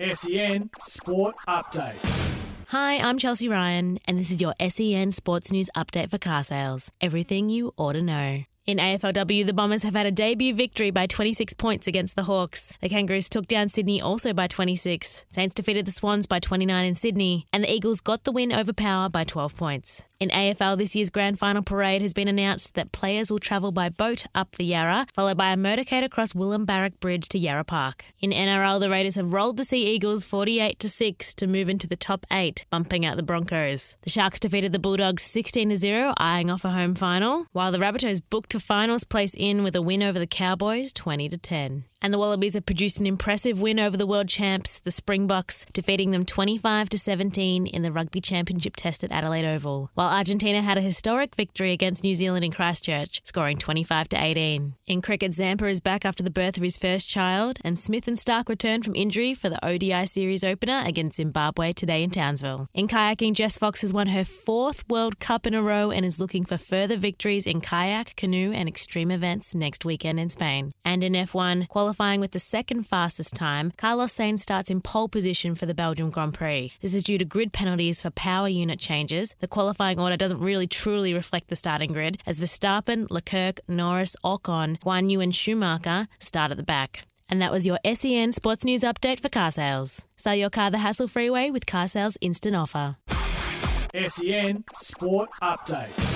SEN Sport Update. Hi, I'm Chelsea Ryan, and this is your SEN Sports News update for carsales. Everything you ought to know. In AFLW, the Bombers have had a debut victory by 26 points against the Hawks. The Kangaroos took down Sydney also by 26. Saints defeated the Swans by 29 in Sydney, and the Eagles got the win over Power by 12 points. In AFL, this year's grand final parade has been announced that players will travel by boat up the Yarra, followed by a motorcade across William Barak Bridge to Yarra Park. In NRL, the Raiders have rolled the Sea Eagles 48 to 6 to move into the top 8, bumping out the Broncos. The Sharks defeated the Bulldogs 16 to 0, eyeing off a home final, while the Rabbitohs booked a finals place in with a win over the Cowboys 20 to 10. And the Wallabies have produced an impressive win over the world champs, the Springboks, defeating them 25 to 17 in the Rugby Championship test at Adelaide Oval. While Argentina had a historic victory against New Zealand in Christchurch, scoring 25 to 18. In cricket, Zampa is back after the birth of his first child, and Smith and Starc return from injury for the ODI series opener against Zimbabwe today in Townsville. In kayaking, Jess Fox has won her fourth World Cup in a row and is looking for further victories in kayak, canoe, and extreme events next weekend in Spain. And in F1, qualifying with the second fastest time, Carlos Sainz starts in pole position for the Belgium Grand Prix. This is due to grid penalties for power unit changes. The qualifying order doesn't really truly reflect the starting grid, as Verstappen, Leclerc, Norris, Ocon, Guan Yu, and Schumacher start at the back. And that was your SEN Sports News update for carsales. Sell your car the hassle free way with carsales instant offer. SEN Sport Update.